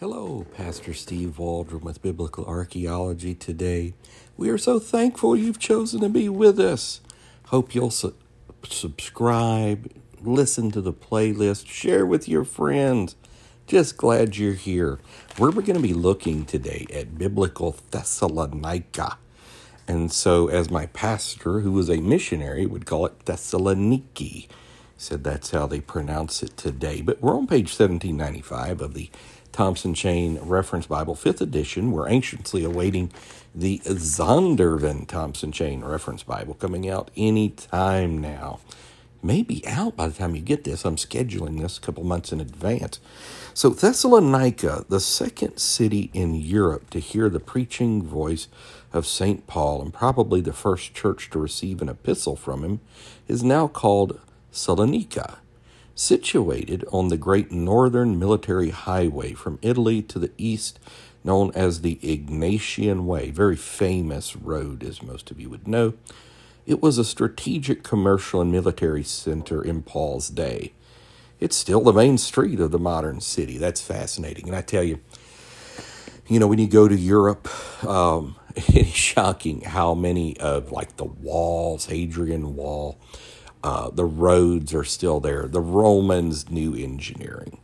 Hello, Pastor Steve Waldron with Biblical Archaeology today. We are so thankful you've chosen to be with us. Hope you'll su- subscribe, listen to the playlist, share with your friends. Just glad you're here. We're going to be looking today at Biblical Thessalonica. And so, as my pastor, who was a missionary, would call it Thessaloniki, said that's how they pronounce it today. But we're on page 1795 of the Thompson Chain Reference Bible, 5th edition. We're anxiously awaiting the Zondervan Thompson Chain Reference Bible coming out any time now. Maybe out by the time you get this. I'm scheduling this a couple months in advance. So, Thessalonica, the second city in Europe to hear the preaching voice of St. Paul, and probably the first church to receive an epistle from him, is now called Salonika situated on the great northern military highway from Italy to the east, known as the Egnatian Way, very famous road, as most of you would know. It was a strategic commercial and military center in Paul's day. It's still the main street of the modern city. That's fascinating. And I tell you, you know, when you go to Europe, um, it's shocking how many of like the walls, Hadrian Wall, uh, the roads are still there. The Romans knew engineering.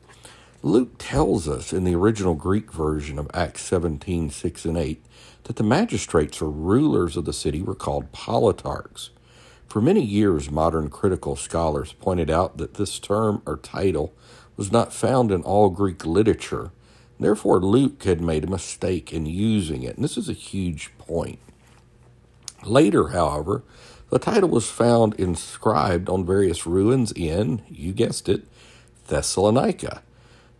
Luke tells us in the original Greek version of Acts 17 6 and 8 that the magistrates or rulers of the city were called politarchs. For many years, modern critical scholars pointed out that this term or title was not found in all Greek literature. Therefore, Luke had made a mistake in using it, and this is a huge point. Later, however, the title was found inscribed on various ruins in, you guessed it, Thessalonica,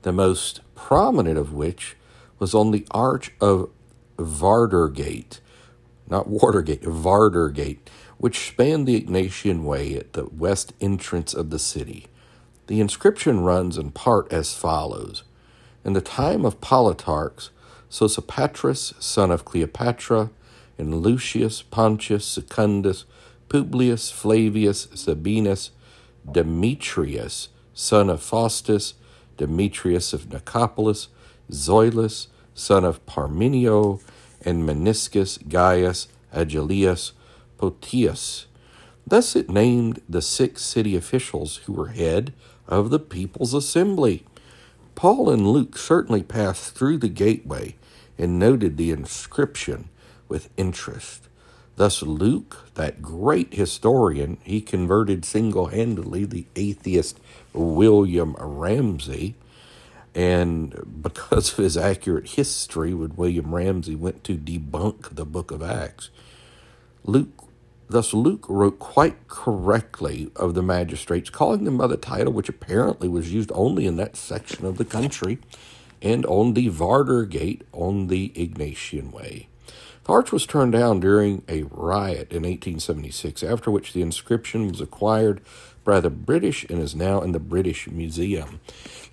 the most prominent of which was on the Arch of Vardar Gate, not Watergate, Vardar Gate, which spanned the Egnatian Way at the west entrance of the city. The inscription runs in part as follows In the time of Politarchs, Sosipatris, son of Cleopatra, and Lucius Pontius Secundus Publius Flavius Sabinus, Demetrius, son of Faustus, Demetrius of Nicopolis, Zoilus, son of Parmenio, and Meniscus Gaius Agellius Potius. Thus it named the six city officials who were head of the people's assembly. Paul and Luke certainly passed through the gateway and noted the inscription with interest. Thus, Luke, that great historian, he converted single handedly the atheist William Ramsay. And because of his accurate history, when William Ramsay went to debunk the book of Acts, Luke, thus Luke wrote quite correctly of the magistrates, calling them by the title which apparently was used only in that section of the country and on the Vardar Gate on the Egnatian Way. The arch was turned down during a riot in 1876, after which the inscription was acquired by the British and is now in the British Museum.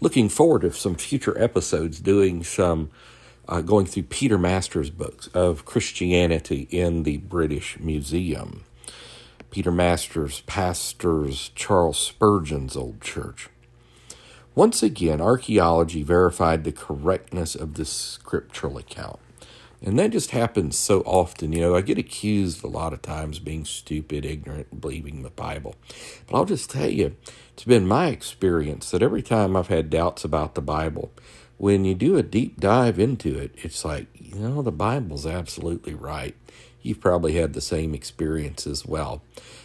Looking forward to some future episodes doing some uh, going through Peter Masters' books of Christianity in the British Museum. Peter Masters pastors Charles Spurgeon's old church. Once again, archaeology verified the correctness of this scriptural account. And that just happens so often. You know, I get accused a lot of times being stupid, ignorant, believing the Bible. But I'll just tell you, it's been my experience that every time I've had doubts about the Bible, when you do a deep dive into it, it's like, you know, the Bible's absolutely right. You've probably had the same experience as well.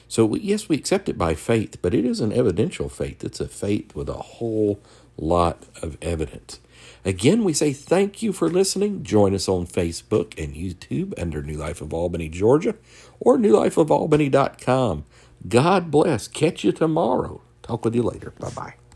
So, yes, we accept it by faith, but it is an evidential faith. It's a faith with a whole lot of evidence. Again, we say thank you for listening. Join us on Facebook and YouTube under New Life of Albany, Georgia, or newlifeofalbany.com. God bless. Catch you tomorrow. Talk with you later. Bye bye.